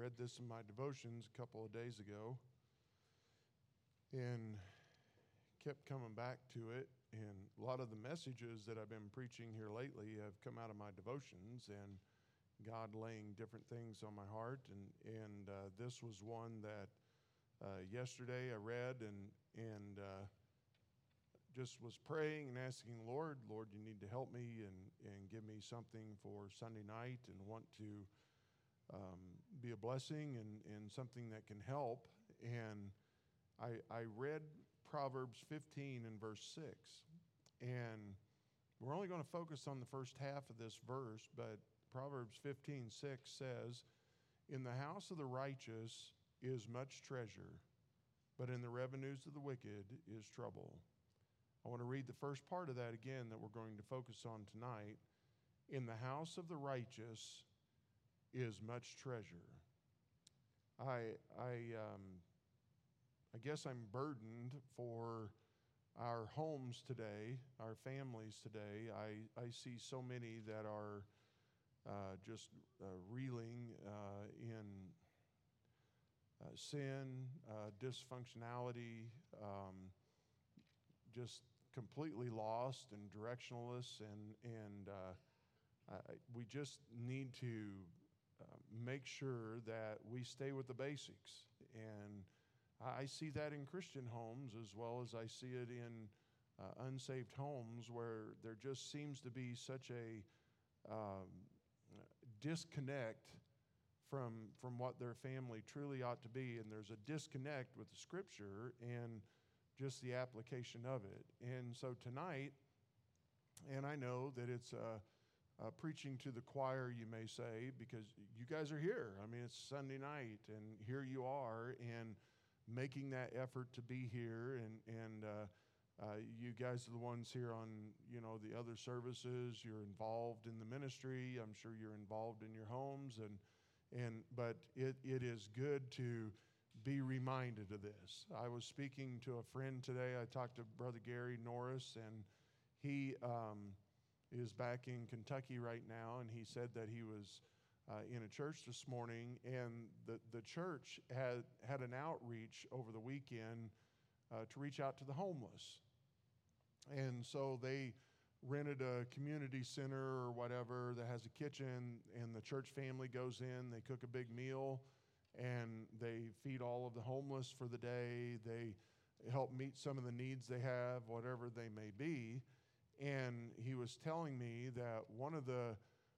read this in my devotions a couple of days ago and kept coming back to it. And a lot of the messages that I've been preaching here lately have come out of my devotions and God laying different things on my heart. And, and uh, this was one that uh, yesterday I read and, and uh, just was praying and asking Lord, Lord, you need to help me and, and give me something for Sunday night and want to um, be a blessing and, and something that can help. And I, I read Proverbs 15 and verse 6. And we're only going to focus on the first half of this verse, but Proverbs 15 6 says, In the house of the righteous is much treasure, but in the revenues of the wicked is trouble. I want to read the first part of that again that we're going to focus on tonight. In the house of the righteous is much treasure. I, I, um, I guess I'm burdened for our homes today, our families today. I, I see so many that are uh, just uh, reeling uh, in uh, sin, uh, dysfunctionality, um, just completely lost and directionless, and and uh, we just need to make sure that we stay with the basics. And I see that in Christian homes as well as I see it in uh, unsaved homes where there just seems to be such a um, disconnect from, from what their family truly ought to be. And there's a disconnect with the scripture and just the application of it. And so tonight, and I know that it's uh, uh, preaching to the choir, you may say, because you guys are here. I mean, it's Sunday night, and here you are, and making that effort to be here. And, and uh, uh, you guys are the ones here on, you know, the other services. You're involved in the ministry. I'm sure you're involved in your homes. And, and, but it, it is good to be reminded of this. I was speaking to a friend today. I talked to Brother Gary Norris, and he um, is back in Kentucky right now, and he said that he was uh, in a church this morning, and the, the church had, had an outreach over the weekend uh, to reach out to the homeless. And so they rented a community center or whatever that has a kitchen, and the church family goes in, they cook a big meal and they feed all of the homeless for the day. They help meet some of the needs they have, whatever they may be. And he was telling me that one of the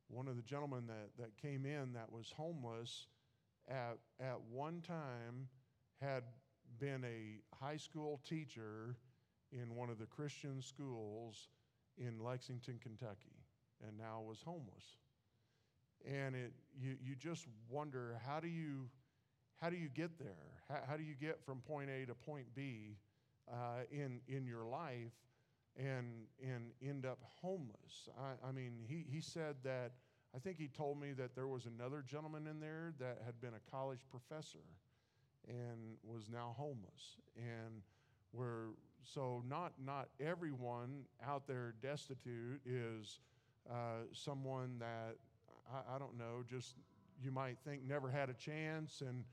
one of the gentlemen that, that came in that was homeless at, at one time had been a high school teacher in one of the Christian schools in Lexington, Kentucky, and now was homeless. And it, you, you just wonder how do you how do you get there? How, how do you get from point A to point B uh, in, in your life and, and end up homeless? I, I mean, he, he said that, I think he told me that there was another gentleman in there that had been a college professor and was now homeless. And we're, so not, not everyone out there destitute is uh, someone that, I, I don't know, just you might think never had a chance and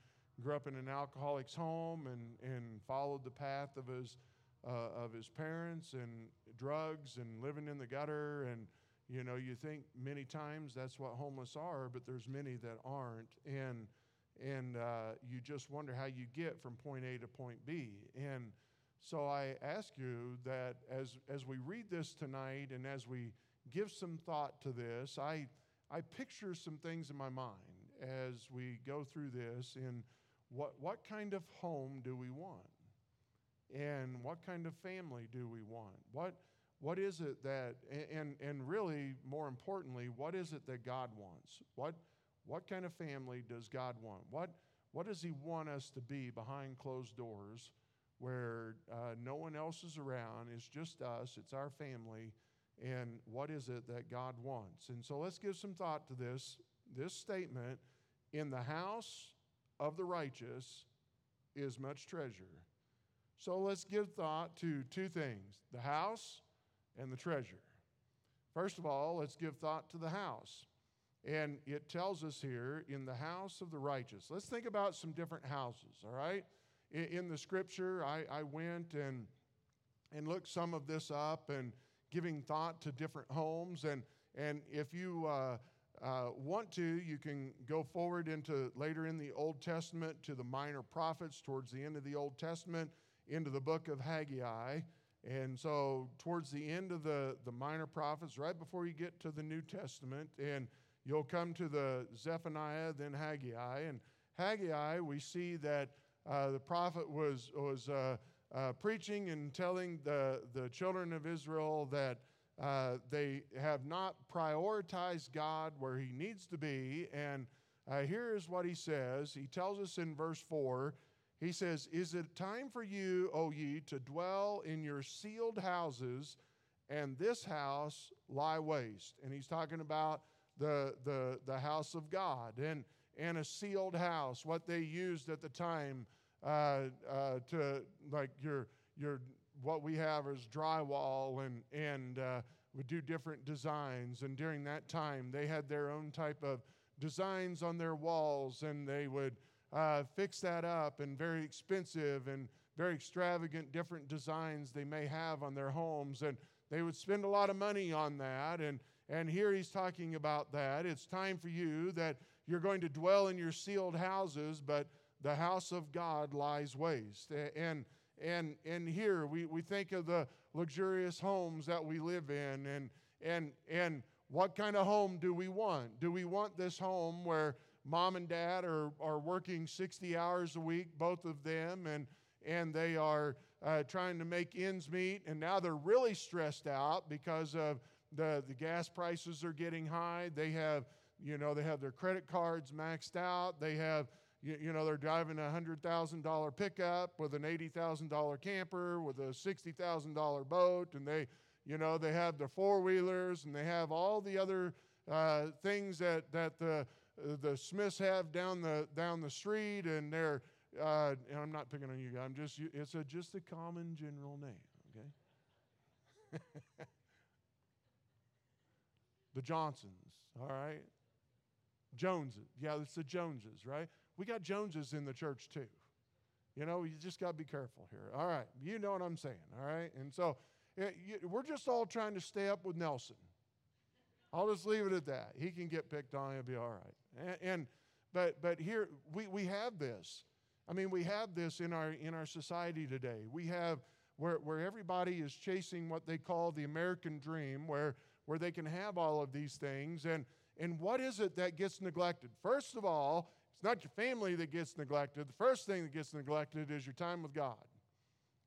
grew up in an alcoholic's home and, and followed the path of his, uh, of his parents and drugs and living in the gutter. And, you know, you think many times that's what homeless are, but there's many that aren't. And, and uh, you just wonder how you get from point A to point B. And so I ask you that as, as we read this tonight and as we give some thought to this, I, I picture some things in my mind as we go through this in what, what kind of home do we want? And what kind of family do we want? What, what is it that, and, and really more importantly, what is it that God wants? What, what kind of family does God want? What, what does He want us to be behind closed doors where uh, no one else is around? It's just us, it's our family. And what is it that God wants? And so let's give some thought to this, this statement in the house of the righteous is much treasure. So let's give thought to two things the house and the treasure. First of all, let's give thought to the house. And it tells us here, in the house of the righteous. Let's think about some different houses, all right? In, in the scripture, I, I went and, and looked some of this up and giving thought to different homes. And, and if you uh, uh, want to, you can go forward into later in the Old Testament to the minor prophets towards the end of the Old Testament into the book of Haggai. And so, towards the end of the, the minor prophets, right before you get to the New Testament, and you'll come to the Zephaniah, then Haggai. And Haggai, we see that uh, the prophet was, was uh, uh, preaching and telling the, the children of Israel that uh, they have not prioritized God where He needs to be. And uh, here is what He says He tells us in verse 4 He says, Is it time for you, O ye, to dwell in your ceiled houses, and this house lie waste? And He's talking about the, the, the house of God and, and a ceiled house, what they used at the time uh, uh, to, like, your, your what we have is drywall and, and uh, would do different designs. And during that time, they had their own type of designs on their walls and they would uh, fix that up and very expensive and very extravagant different designs they may have on their homes. And they would spend a lot of money on that. And, and here he's talking about that. It's time for you that you're going to dwell in your ceiled houses, but the house of God lies waste. And and, and here we, we think of the luxurious homes that we live in and, and, and what kind of home do we want? Do we want this home where mom and dad are, are working 60 hours a week, both of them, and, and they are uh, trying to make ends meet, and now they're really stressed out because of the, the gas prices are getting high. They have, you know, they have their credit cards maxed out. They have you, you know, they're driving a $100,000 pickup with an $80,000 camper with a $60,000 boat, and they, you know, they have their four wheelers and they have all the other uh, things that, that the, the Smiths have down the, down the street, and they're, uh, and I'm not picking on you guys, I'm just, it's a, just a common general name, okay? the Johnsons, all right? Joneses. Yeah, it's the Joneses, right? We got Joneses in the church too. You know, you just got to be careful here. All right, you know what I'm saying, all right? And so it, eh, you, we're just all trying to stay up with Nelson. I'll just leave it at that. He can get picked on, he'll be all right. And, and but but here we, we have this. I mean, we have this in our in our society today. We have where, where everybody is chasing what they call the American dream, where where they can have all of these things. And and what is it that gets neglected? First of all, it's not your family that gets neglected. The first thing that gets neglected is your time with God.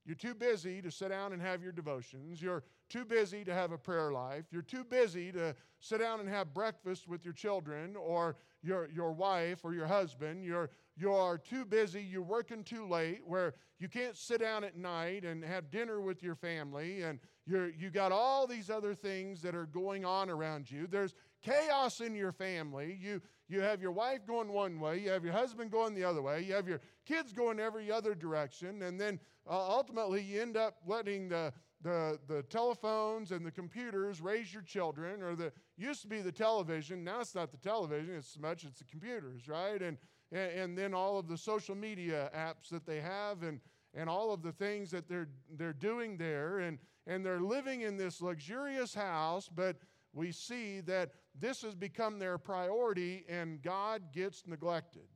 You're too busy to sit down and have your devotions. You're too busy to have a prayer life. You're too busy to sit down and have breakfast with your children or your, your wife or your husband. You're, you are too busy. You're working too late where you can't sit down at night and have dinner with your family. And you're, you got all these other things that are going on around you. There's chaos in your family. You, you have your wife going one way, you have your husband going the other way, you have your kids going every other direction, and then uh, ultimately you end up letting the, the, the telephones and the computers raise your children, or the used to be the television, now it's not the television, it's as much it's the computers, right? And, and, and then all of the social media apps that they have and, and all of the things that they're, they're doing there, and, and they're living in this luxurious house, but we see that this has become their priority and God gets neglected.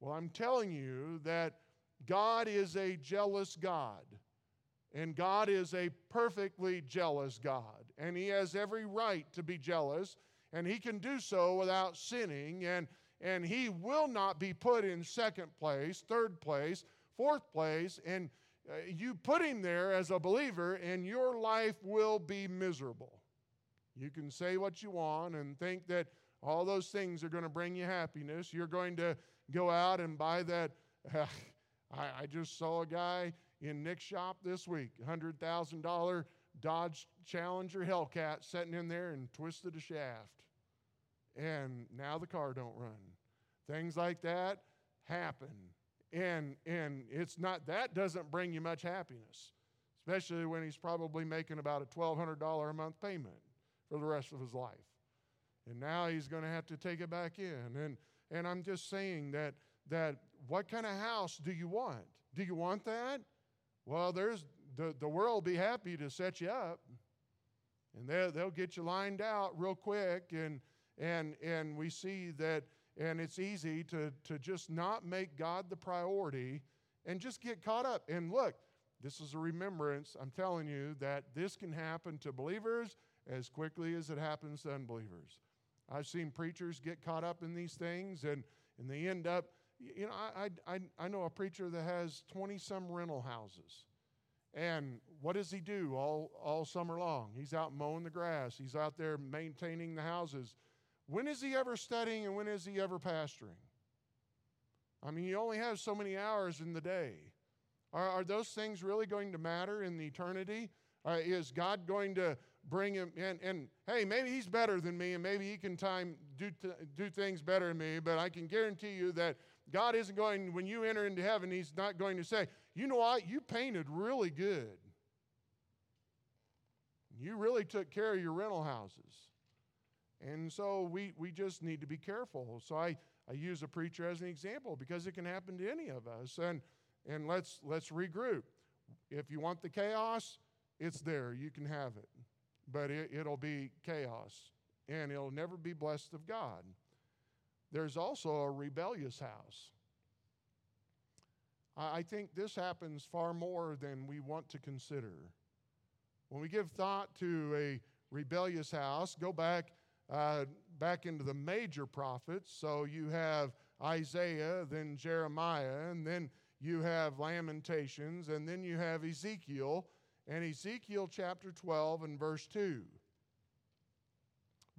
Well, I'm telling you that God is a jealous God. And God is a perfectly jealous God. And He has every right to be jealous. And He can do so without sinning. And, and He will not be put in second place, third place, fourth place. And uh, you put Him there as a believer, and your life will be miserable. You can say what you want and think that all those things are going to bring you happiness. You're going to go out and buy that. Uh, I, I, just saw a guy in Nick's shop this week, $100,000 Dodge Challenger Hellcat sitting in there and twisted a shaft. And now the car don't run. Things like that happen. And, and it's not, that doesn't bring you much happiness, especially when he's probably making about a $1,200 a month payment for the rest of his life. and now he's going to have to take it back in. And, and I'm just saying that, that what kind of house do you want? Do you want that? Well, there's the, the world be happy to set you up. And they'll, they'll get you lined out real quick. And, and, and we see that, and it's easy to, to just not make God the priority and just get caught up. And look, this is a remembrance. I'm telling you that this can happen to believers as quickly as it happens to unbelievers. I've seen preachers get caught up in these things and, and they end up, you know, I, I, I know a preacher that has 20 some rental houses. And what does he do all, all summer long? He's out mowing the grass, he's out there maintaining the houses. When is he ever studying and when is he ever pastoring? I mean, you only have so many hours in the day. Are, are those things really going to matter in the eternity? Uh, is God going to bring him in? And hey, maybe he's better than me, and maybe he can time do, do things better than me, but I can guarantee you that God isn't going, when you enter into heaven, he's not going to say, you know what, you painted really good. You really took care of your rental houses. And so we, we just need to be careful. So I, I use a preacher as an example because it can happen to any of us. And, and let's, let's regroup. If you want the chaos, it's there. You can have it. But it, it'll be chaos, and it'll never be blessed of God. There's also a rebellious house. I think this happens far more than we want to consider. When we give thought to a rebellious house, go back uh, back into the major prophets. So you have Isaiah, then Jeremiah, and then you have Lamentations, and then you have Ezekiel, and Ezekiel chapter 12 and verse 2.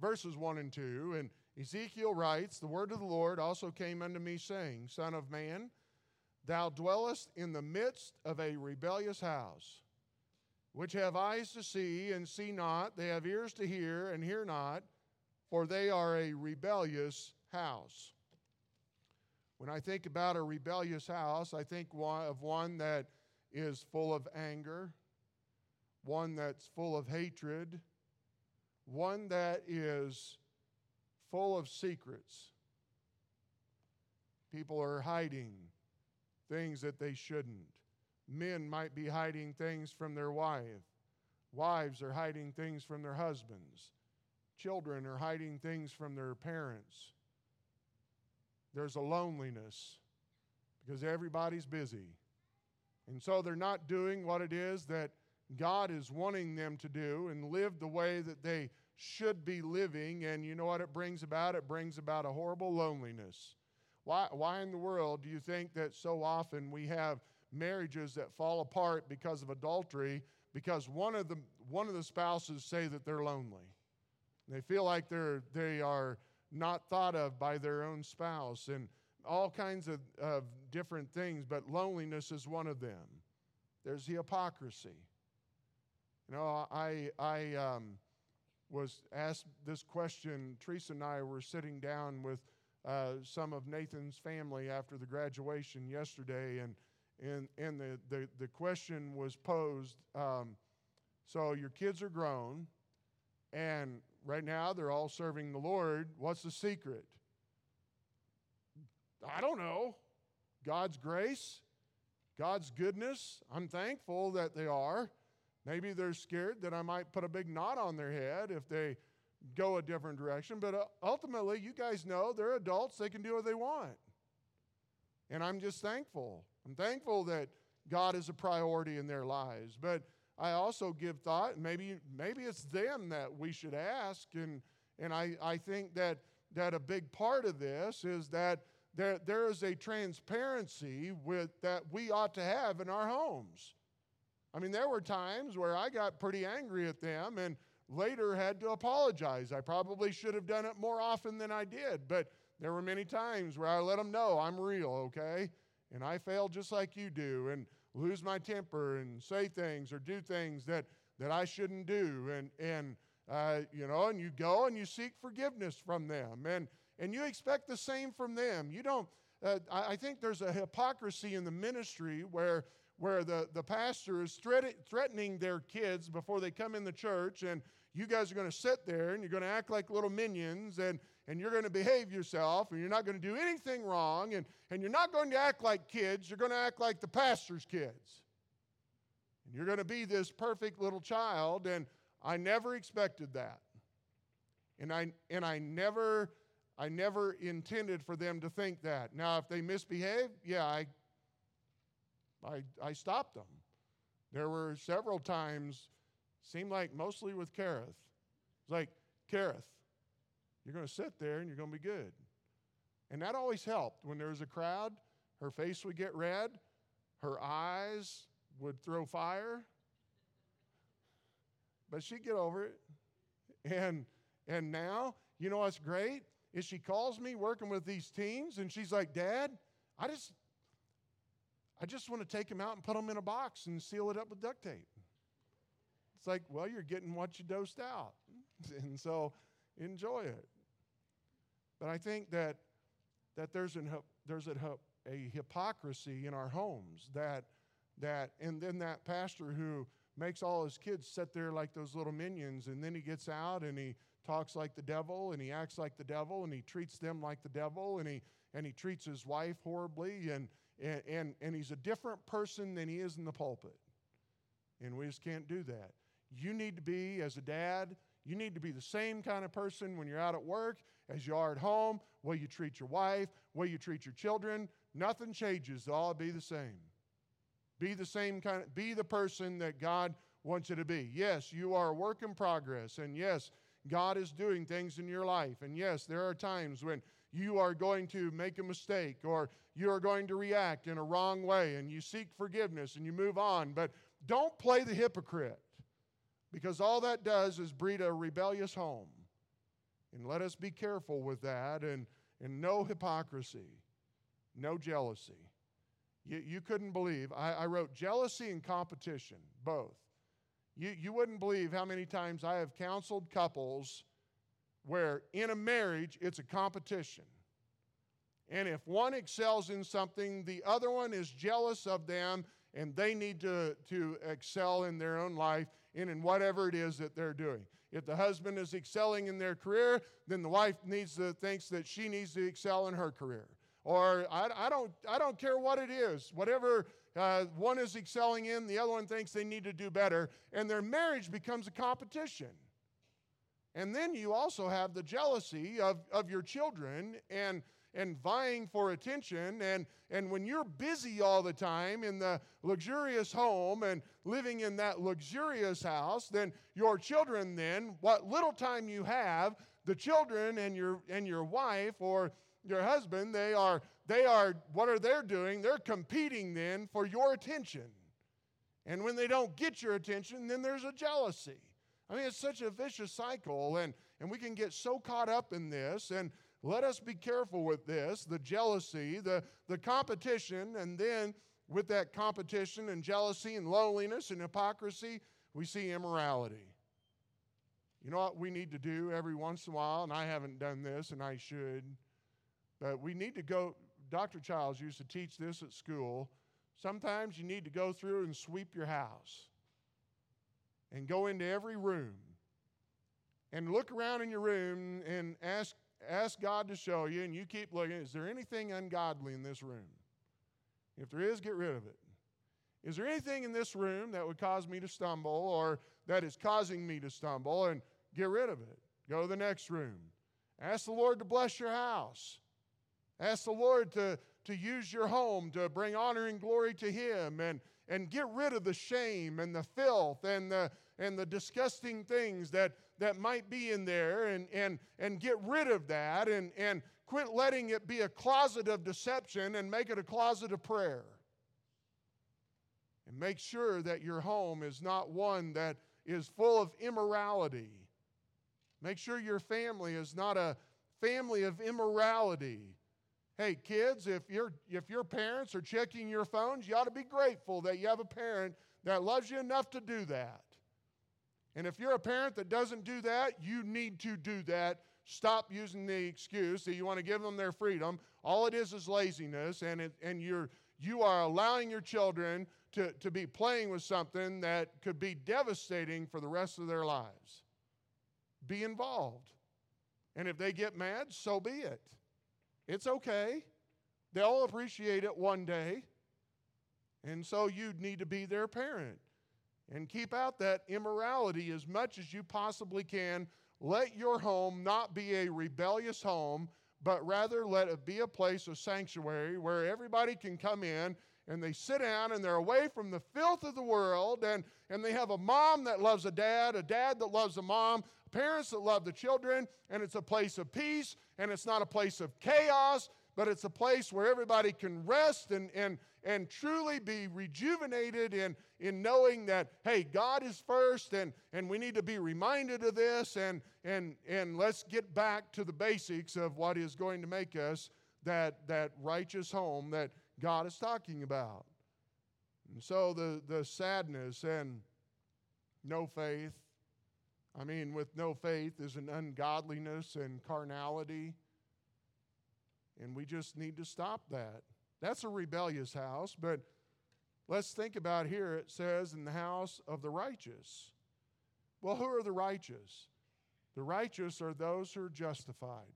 Verses 1 and 2, and Ezekiel writes, The word of the Lord also came unto me, saying, Son of man, thou dwellest in the midst of a rebellious house, which have eyes to see and see not, they have ears to hear and hear not for they are a rebellious house. When I think about a rebellious house, I think of one that is full of anger, one that's full of hatred, one that is full of secrets. People are hiding things that they shouldn't. Men might be hiding things from their wife. Wives are hiding things from their husbands. Children are hiding things from their parents. There's a loneliness because everybody's busy. And so they're not doing what it is that God is wanting them to do and live the way that they should be living. And you know what it brings about? It brings about a horrible loneliness. Why, why in the world do you think that so often we have marriages that fall apart because of adultery? Because one of the, one of the spouses say that they're lonely. They feel like they're, they are not thought of by their own spouse and all kinds of, of different things, but loneliness is one of them. There's the hypocrisy. You know, I, I um, was asked this question. Teresa and I were sitting down with uh, some of Nathan's family after the graduation yesterday, and, and, and the, the, the question was posed um, so your kids are grown, and Right now, they're all serving the Lord. What's the secret? I don't know. God's grace, God's goodness. I'm thankful that they are. Maybe they're scared that I might put a big knot on their head if they go a different direction. But uh, ultimately, you guys know they're adults, they can do what they want. And I'm just thankful. I'm thankful that God is a priority in their lives. But I also give thought, maybe, maybe it's them that we should ask. And, and I, I think that, that a big part of this is that there, there is a transparency with, that we ought to have in our homes. I mean, there were times where I got pretty angry at them and later had to apologize. I probably should have done it more often than I did, but there were many times where I let them know I'm real, okay? And I fail just like you do. And lose my temper and say things or do things that, that I shouldn't do. And, and uh, you know, and you go and you seek forgiveness from them. And, and you expect the same from them. You don't, uh, I, I think there's a hypocrisy in the ministry where where the, the pastor is threatening their kids before they come in the church, and you guys are going to sit there and you're going to act like little minions, and, and you're going to behave yourself, and you're not going to do anything wrong, and, and you're not going to act like kids, you're going to act like the pastor's kids. And you're going to be this perfect little child, and I never expected that. And I, and I never I never intended for them to think that. Now, if they misbehave, yeah, I, I, I stopped them. There were several times, seemed like mostly with Kareth. It's like, Kareth, you're going to sit there and you're going to be good. And that always helped. When there was a crowd, her face would get red, her eyes would throw fire, but she'd get over it. And, and now, you know what's great? is she calls me working with these teens and she's like, Dad, I just I just want to take them out and put them in a box and seal it up with duct tape. It's like, well, you're getting what you dosed out. and so enjoy it. But I think that that there's an there's a, a hypocrisy in our homes that that and then that pastor who makes all his kids sit there like those little minions and then he gets out and he talks like the devil and he acts like the devil and he treats them like the devil and he and he treats his wife horribly and and and, and he's a different person than he is in the pulpit. And we just can't do that. You need to be as a dad, you need to be the same kind of person when you're out at work as you are at home, way you treat your wife, way you treat your children. Nothing changes. They'll all be the same. Be the same kind of, be the person that God wants you to be. Yes, you are a work in progress. And yes, God is doing things in your life. And yes, there are times when you are going to make a mistake or you are going to react in a wrong way and you seek forgiveness and you move on. But don't play the hypocrite because all that does is breed a rebellious home. And let us be careful with that and, and no hypocrisy, no jealousy. You, you couldn't believe. I, I wrote jealousy and competition, both. You, you wouldn't believe how many times I have counseled couples where in a marriage it's a competition. And if one excels in something, the other one is jealous of them and they need to, to excel in their own life and in whatever it is that they're doing. If the husband is excelling in their career, then the wife needs to thinks that she needs to excel in her career. Or I, I don't, I don't care what it is, whatever uh, one is excelling in, the other one thinks they need to do better, and their marriage becomes a competition. And then you also have the jealousy of, of your children and, and vying for attention. And, and when you're busy all the time in the luxurious home and living in that luxurious house, then your children, then, what little time you have, the children and your, and your wife or your husband, they are, they are, what are they doing? They're competing then for your attention. And when they don't get your attention, then there's a jealousy. I mean, it's such a vicious cycle, and, and we can get so caught up in this. And let us be careful with this the jealousy, the, the competition, and then with that competition and jealousy and loneliness and hypocrisy, we see immorality. You know what we need to do every once in a while, and I haven't done this, and I should. But we need to go, Dr. Childs used to teach this at school. Sometimes you need to go through and sweep your house and go into every room and look around in your room and ask, ask God to show you, and you keep looking. Is there anything ungodly in this room? If there is, get rid of it. Is there anything in this room that would cause me to stumble or that is causing me to stumble? And get rid of it. Go to the next room. Ask the Lord to bless your house. Ask the Lord to, to use your home to bring honor and glory to Him and, and get rid of the shame and the filth and the, and the disgusting things that, that might be in there and, and, and get rid of that and, and quit letting it be a closet of deception and make it a closet of prayer. And make sure that your home is not one that is full of immorality. Make sure your family is not a family of immorality Hey, kids, if, you if your parents are checking your phones, you ought to be grateful that you have a parent that loves you enough to do that. And if you're a parent that doesn't do that, you need to do that. Stop using the excuse that you want to give them their freedom. All it is is laziness, and, it, and you're, you are allowing your children to, to be playing with something that could be devastating for the rest of their lives. Be involved. And if they get mad, so be it. It's okay. They'll appreciate it one day. And so you'd need to be their parent and keep out that immorality as much as you possibly can. Let your home not be a rebellious home, but rather let it be a place of sanctuary where everybody can come in and they sit down and they're away from the filth of the world and, and they have a mom that loves a dad, a dad that loves a mom, parents that love the children, and it's a place of peace and it's not a place of chaos, but it's a place where everybody can rest and, and, and truly be rejuvenated in, in knowing that, hey, God is first and, and we need to be reminded of this and, and, and let's get back to the basics of what is going to make us that, that righteous home that God is talking about. And so the, the sadness and no faith, I mean, with no faith is an ungodliness and carnality. And we just need to stop that. That's a rebellious house, but let's think about here it says, in the house of the righteous. Well, who are the righteous? The righteous are those who are justified.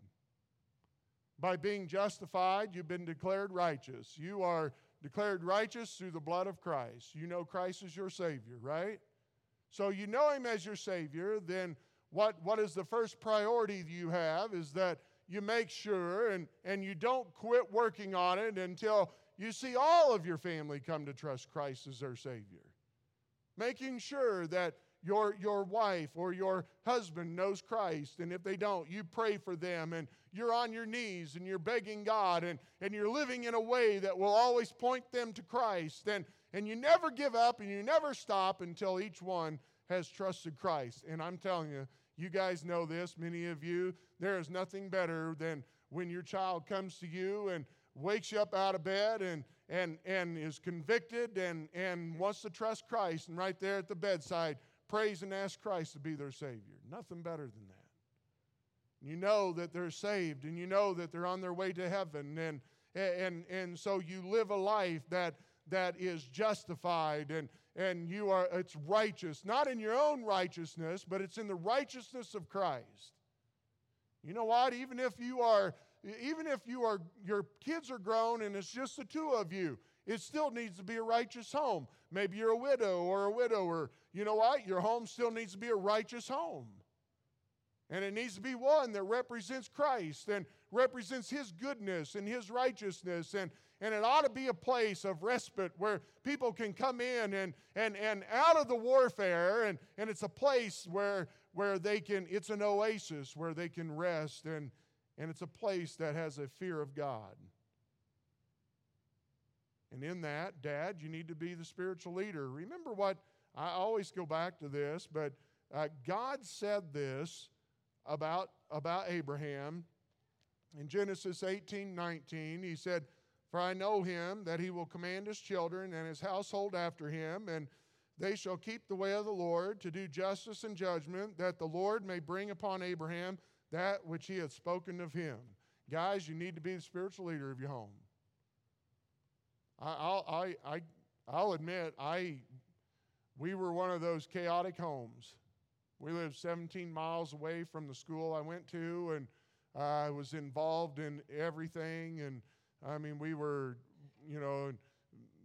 By being justified, you've been declared righteous. You are declared righteous through the blood of Christ. You know Christ is your Savior, right? So you know Him as your Savior, then what, what is the first priority you have is that you make sure and, and you don't quit working on it until you see all of your family come to trust Christ as their Savior. Making sure that your, your wife or your husband knows Christ, and if they don't, you pray for them and you're on your knees and you're begging God and, and you're living in a way that will always point them to Christ. And, and you never give up and you never stop until each one has trusted Christ. And I'm telling you, you guys know this, many of you, there is nothing better than when your child comes to you and wakes you up out of bed and, and, and is convicted and, and wants to trust Christ, and right there at the bedside, prays and asks Christ to be their Savior. Nothing better than that. You know that they're saved and you know that they're on their way to heaven. And, and, and so you live a life that, that is justified and, and you are, it's righteous, not in your own righteousness, but it's in the righteousness of Christ. You know what? Even if you are, even if you are, your kids are grown and it's just the two of you, it still needs to be a righteous home. Maybe you're a widow or a widower. You know what? Your home still needs to be a righteous home. And it needs to be one that represents Christ and represents His goodness and His righteousness. And, and it ought to be a place of respite where people can come in and, and, and out of the warfare. And, and it's a place where, where they can, it's an oasis where they can rest. And, and it's a place that has a fear of God. And in that, Dad, you need to be the spiritual leader. Remember what I always go back to this, but uh, God said this about, about Abraham. In Genesis 18 19, he said, For I know him that he will command his children and his household after him, and they shall keep the way of the Lord to do justice and judgment, that the Lord may bring upon Abraham that which he hath spoken of him. Guys, you need to be the spiritual leader of your home. I, I, I, I'll admit, I, we were one of those chaotic homes. We lived 17 miles away from the school I went to, and I was involved in everything. And I mean, we were, you know,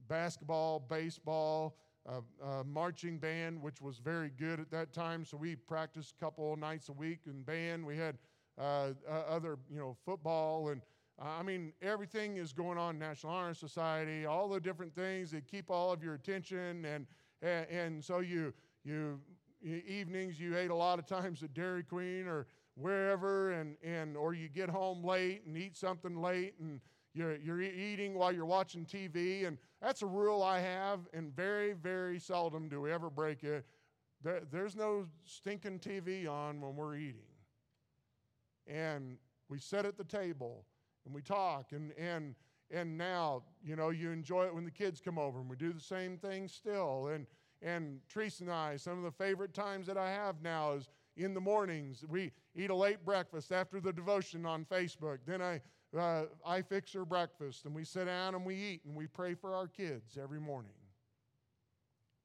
basketball, baseball, uh, uh, marching band, which was very good at that time. So we practiced a couple nights a week in band. We had uh, other, you know, football and I mean, everything is going on National Honor Society, all the different things that keep all of your attention, and and, and so you you evenings you ate a lot of times at Dairy Queen or wherever, and, and or you get home late and eat something late, and you're, you're eating while you're watching TV. And that's a rule I have, and very, very seldom do we ever break it. There, there's no stinking TV on when we're eating. And we sit at the table and we talk, and, and, and now, you know, you enjoy it when the kids come over, and we do the same thing still. And, and Teresa and I, some of the favorite times that I have now is in the mornings. We eat a late breakfast after the devotion on Facebook. Then I, uh, I fix her breakfast and we sit down and we eat and we pray for our kids every morning.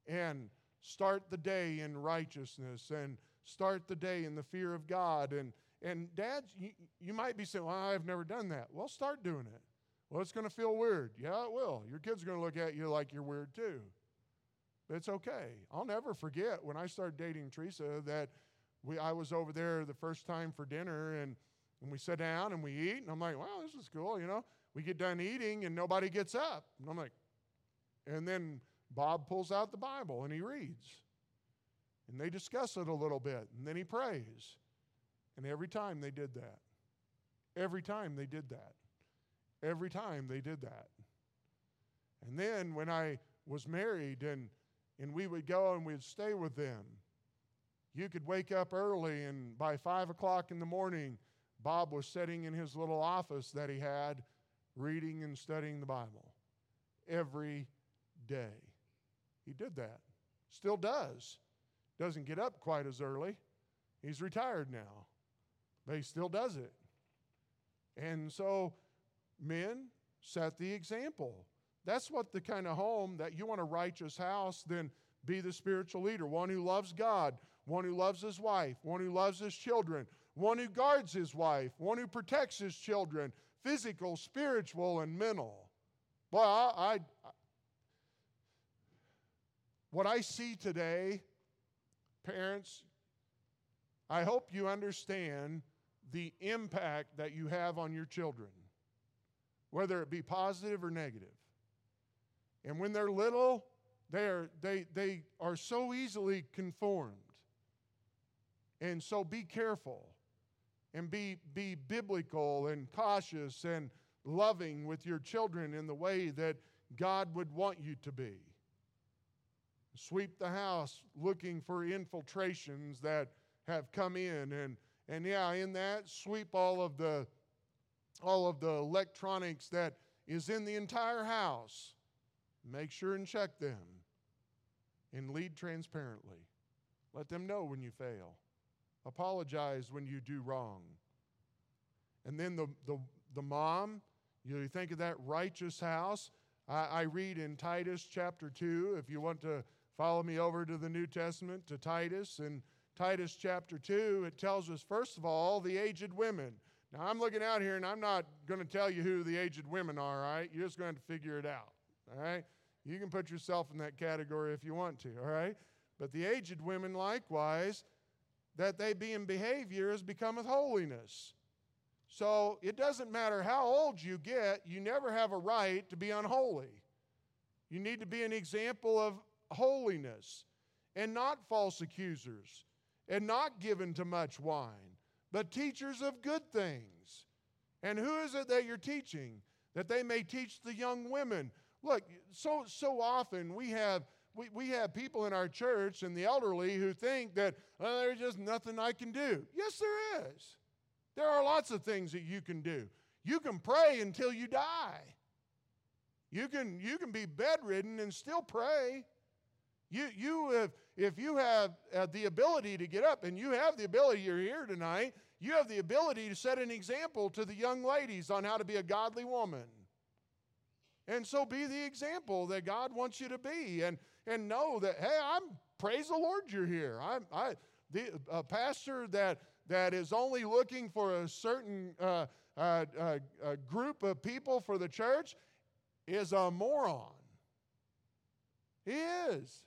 and start the day in righteousness and start the day in the fear of God. And, and dads, you, you might be saying, Well, I've never done that. Well, start doing it. Well, it's going to feel weird. Yeah, it will. Your kids are going to look at you like you're weird too. But it's okay. I'll never forget when I started dating Teresa that we, I was over there the first time for dinner and, and we sit down and we eat. And I'm like, wow, this is cool. You know, we get done eating and nobody gets up. And I'm like, and then Bob pulls out the Bible and he reads. And they discuss it a little bit. And then he prays. And every time they did that. Every time they did that. Every time they did that. And then when I was married and, and we would go and we'd stay with them, you could wake up early and by five o'clock in the morning, Bob was sitting in his little office that he had reading and studying the Bible every day. He did that. Still does. Doesn't get up quite as early. He's retired now, but he still does it. And so, men, set the example. That's what the kind of home that you want a righteous house, then be the spiritual leader. One who loves God, one who loves his wife, one who loves his children, one who guards his wife, one who protects his children, physical, spiritual, and mental. Boy, I, I what I see today, parents, I hope you understand the impact that you have on your children, whether it be positive or negative. And when they're little, they are, they, they are so easily conformed. And so be careful and be, be biblical and cautious and loving with your children in the way that God would want you to be. Sweep the house looking for infiltrations that have come in. And and yeah in that sweep all of the all of the electronics that is in the entire house. Make sure and check them and lead transparently. Let them know when you fail apologize when you do wrong and then the the, the mom you think of that righteous house I, I read in titus chapter 2 if you want to Follow me over to the New Testament, to Titus. In Titus chapter 2, it tells us, first of all, the aged women. Now, I'm looking out here and I'm not going to tell you who the aged women are, all right? You're just going to figure it out, all right? You can put yourself in that category if you want to, all right? But the aged women likewise, that they be in behavior as becometh holiness. So it doesn't matter how old you get, you never have a right to be unholy. You need to be an example of holiness and not false accusers and not given to much wine, but teachers of good things. And who is it that you're teaching? That they may teach the young women. Look, so, so often we have, we, we have people in our church and the elderly who think that oh, there's just nothing I can do. Yes, there is. There are lots of things that you can do. You can pray until you die. You can, you can be bedridden and still pray. You, you have, if you have uh, the ability to get up, and you have the ability, you're here tonight, you have the ability to set an example to the young ladies on how to be a godly woman. And so be the example that God wants you to be, and, and know that, hey, I'm, praise the Lord, you're here. I'm, I, the, a pastor that, that is only looking for a certain uh, uh, uh, group of people for the church is a moron. He is.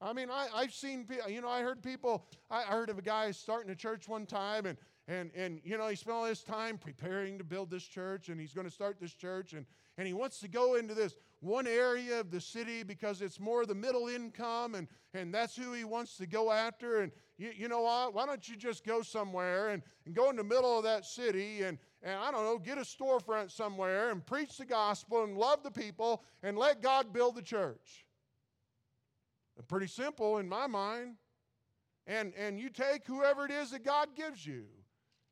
I mean, I, I've seen, you know, I heard people, I heard of a guy starting a church one time and, and, and you know, he spent all his time preparing to build this church and he's going to start this church and, and he wants to go into this one area of the city because it's more the middle income and, and that's who he wants to go after. And you, you know what? Why don't you just go somewhere and, and go in the middle of that city and, and I don't know, get a storefront somewhere and preach the gospel and love the people and let God build the church? Pretty simple in my mind. And, and you take whoever it is that God gives you.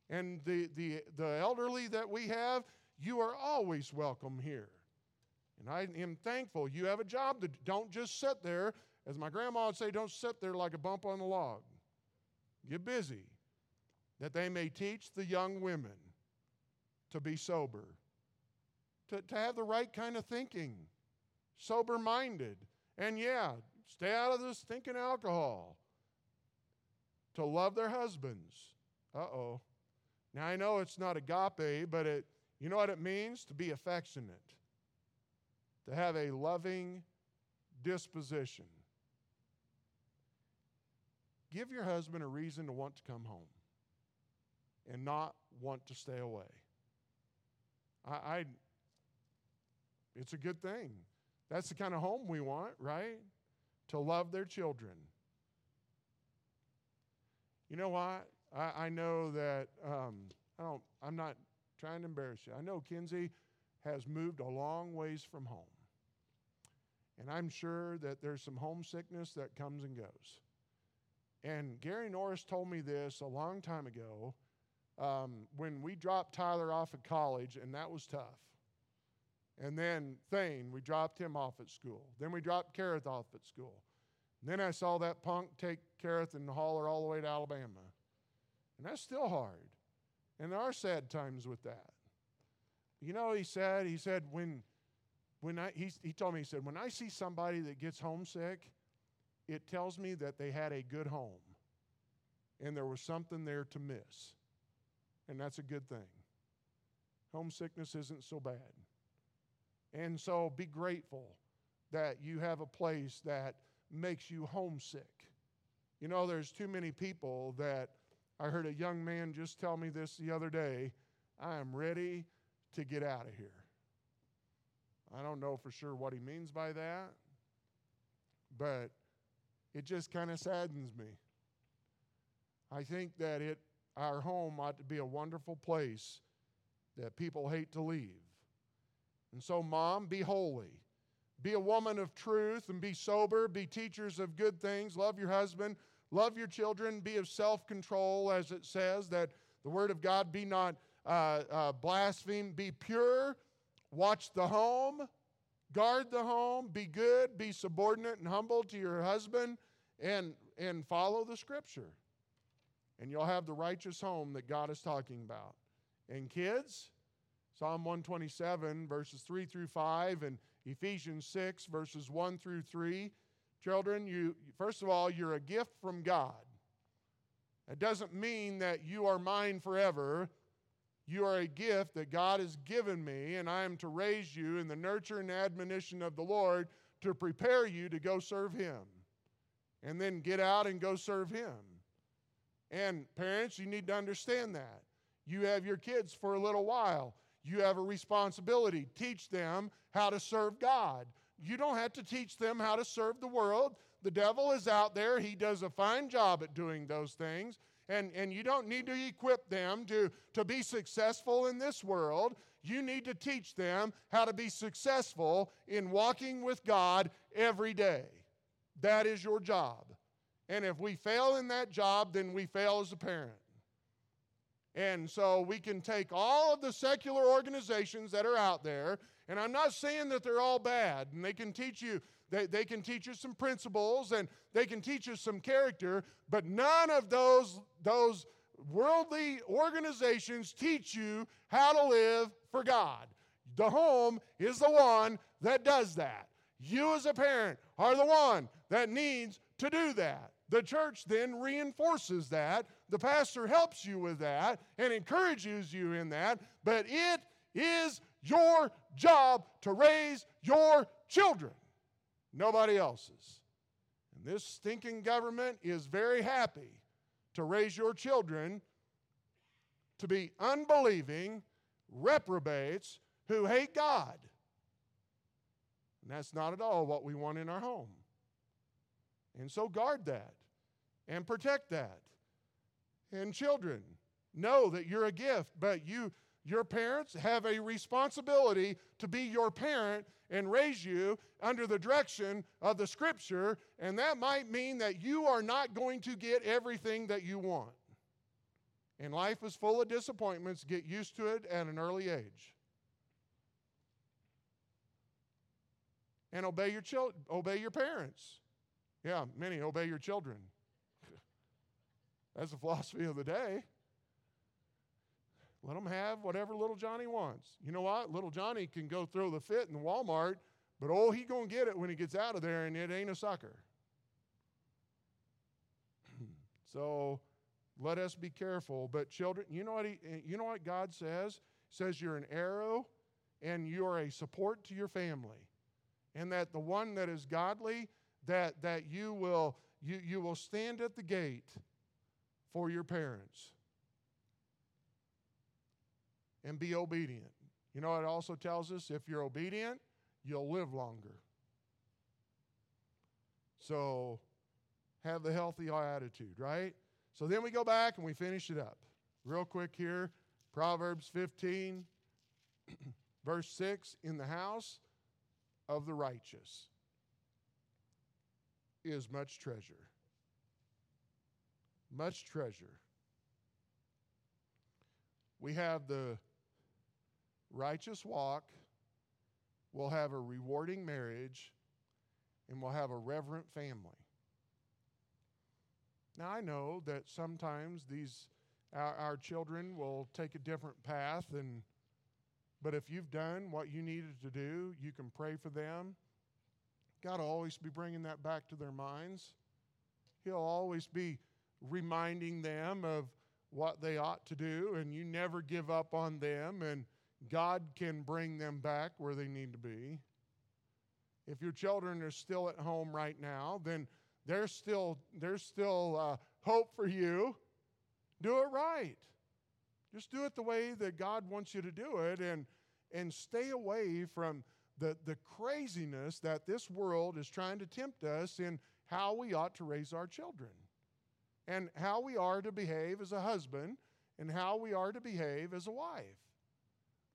And the, the, the elderly that we have, you are always welcome here. And I am thankful you have a job to don't just sit there. As my grandma would say, don't sit there like a bump on the log. Get busy. That they may teach the young women to be sober, to, to have the right kind of thinking, sober minded. And yeah, stay out of this stinking alcohol, to love their husbands. Uh oh. Now I know it's not agape, but it you know what it means? To be affectionate, to have a loving disposition. Give your husband a reason to want to come home and not want to stay away. I, I it's a good thing. That's the kind of home we want, right? To love their children. You know what? I, I know that um, I don't. I'm not trying to embarrass you. I know Kinsey has moved a long ways from home, and I'm sure that there's some homesickness that comes and goes. And Gary Norris told me this a long time ago um, when we dropped Tyler off at college, and that was tough. And then Thane, we dropped him off at school. Then we dropped Kareth off at school. And then I saw that punk take Kareth and haul her all the way to Alabama. And that's still hard. And there are sad times with that. You know, he said, he said, when, when I, he, he told me, he said, when I see somebody that gets homesick, it tells me that they had a good home and there was something there to miss. And that's a good thing. Homesickness isn't so bad. And so be grateful that you have a place that makes you homesick. You know, there's too many people that I heard a young man just tell me this the other day I am ready to get out of here. I don't know for sure what he means by that, but it just kind of saddens me. I think that it our home ought to be a wonderful place that people hate to leave. And so, mom, be holy. Be a woman of truth and be sober. Be teachers of good things. Love your husband. Love your children. Be of self control, as it says, that the word of God be not uh, uh, blasphemed. Be pure. Watch the home. Guard the home. Be good. Be subordinate and humble to your husband. And, and follow the scripture. And you'll have the righteous home that God is talking about. And kids, Psalm 127, verses 3 through 5, and Ephesians 6, verses 1 through 3. Children, you first of all, you're a gift from God. It doesn't mean that you are mine forever. You are a gift that God has given me, and I am to raise you in the nurture and admonition of the Lord to prepare you to go serve Him. And then get out and go serve Him. And parents, you need to understand that. You have your kids for a little while. You have a responsibility. Teach them how to serve God. You don't have to teach them how to serve the world. The devil is out there. He does a fine job at doing those things. And, and you don't need to equip them to, to be successful in this world. You need to teach them how to be successful in walking with God every day. That is your job. And if we fail in that job, then we fail as a parent. And so we can take all of the secular organizations that are out there, and I'm not saying that they're all bad, and they can teach you. They, they can teach you some principles and they can teach you some character, but none of those, those worldly organizations teach you how to live for God. The home is the one that does that. You, as a parent, are the one that needs to do that. The church then reinforces that. The pastor helps you with that and encourages you in that. But it is your job to raise your children, nobody else's. And this stinking government is very happy to raise your children to be unbelieving reprobates who hate God. And that's not at all what we want in our home. And so guard that and protect that. And children, know that you're a gift, but you your parents have a responsibility to be your parent and raise you under the direction of the scripture, and that might mean that you are not going to get everything that you want. And life is full of disappointments. Get used to it at an early age. And obey your children, obey your parents. Yeah, many obey your children. That's the philosophy of the day. Let them have whatever little Johnny wants. You know what? Little Johnny can go throw the fit in Walmart, but oh, he gonna get it when he gets out of there, and it ain't a sucker. So let us be careful. But children, you know what he, eh, you know what God says? He says you're an arrow and you're a support to your family. And that the one that is godly, that, that you will you, you will stand at the gate for your parents and be obedient. You know, it also tells us if you're obedient, you'll live longer. So have the healthy attitude, right? So then we go back and we finish it up. Real quick here Proverbs 15, verse 6 In the house of the righteous is much treasure. Much treasure. We have the righteous walk, we'll have a rewarding marriage, and we'll have a reverent family. Now, I know that sometimes these our, our, children will take a different path and but if you've done what you needed to do you can pray for them god will always be bringing that back to their minds he'll always be reminding them of what they ought to do and you never give up on them and god can bring them back where they need to be if your children are still at home right now then there's still, there's still uh, hope for you. Do it right. Just do it the way that God wants you to do it and, and stay away from the, the craziness that this world is trying to tempt us in how we ought to raise our children and how we are to behave as a husband and how we are to behave as a wife.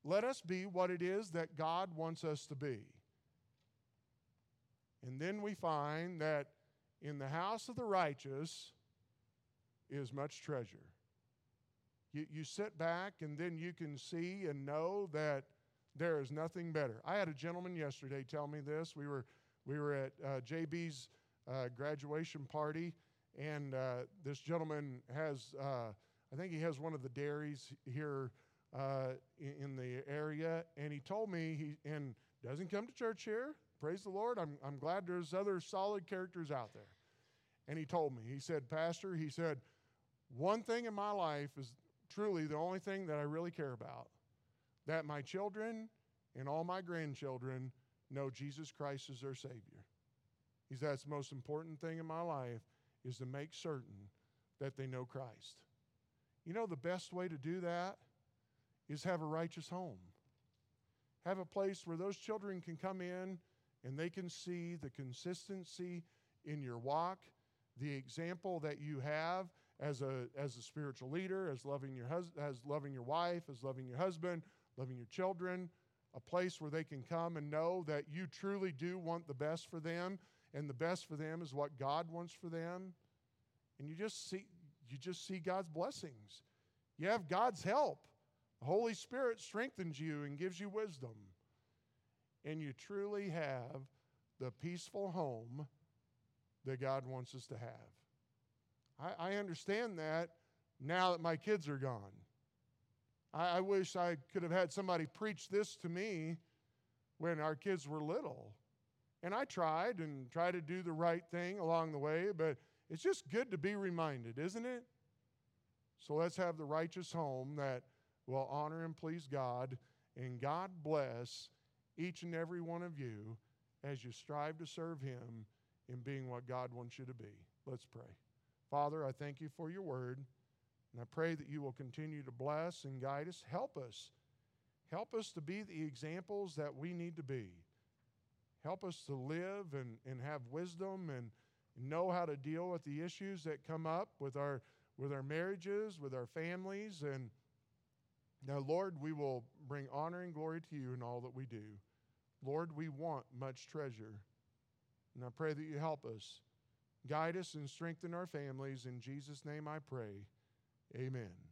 Let us be what it is that God wants us to be. And then we find that in the house of the righteous is much treasure. You, you sit back and then you can see and know that there is nothing better. I had a gentleman yesterday tell me this. We were, we were at uh, JB's uh, graduation party, and uh, this gentleman has, uh, I think he has one of the dairies here uh, in, in, the area, and he told me he and doesn't come to church here. Praise the Lord. I'm, I'm glad there's other solid characters out there. And he told me, he said, Pastor, he said, one thing in my life is truly the only thing that I really care about that my children and all my grandchildren know Jesus Christ as their Savior. He said, that's the most important thing in my life is to make certain that they know Christ. You know, the best way to do that is have a righteous home. Have a place where those children can come in and they can see the consistency in your walk the example that you have as a, as a spiritual leader, as loving, your hus- as loving your wife, as loving your husband, loving your children, a place where they can come and know that you truly do want the best for them, and the best for them is what God wants for them. And you just see, you just see God's blessings. You have God's help. The Holy Spirit strengthens you and gives you wisdom. And you truly have the peaceful home that God wants us to have. I, I understand that now that my kids are gone. I, I wish I could have had somebody preach this to me when our kids were little. And I tried and tried to do the right thing along the way, but it's just good to be reminded, isn't it? So let's have the righteous home that will honor and please God, and God bless each and every one of you as you strive to serve Him in being what God wants you to be. Let's pray. Father, I thank you for your word, and I pray that you will continue to bless and guide us. Help us. Help us to be the examples that we need to be. Help us to live and, and have wisdom and know how to deal with the issues that come up with our with our marriages, with our families, and now, Lord, we will bring honor and glory to you in all that we do. Lord, we want much treasure. And I pray that you help us, guide us, and strengthen our families. In Jesus' name I pray. Amen.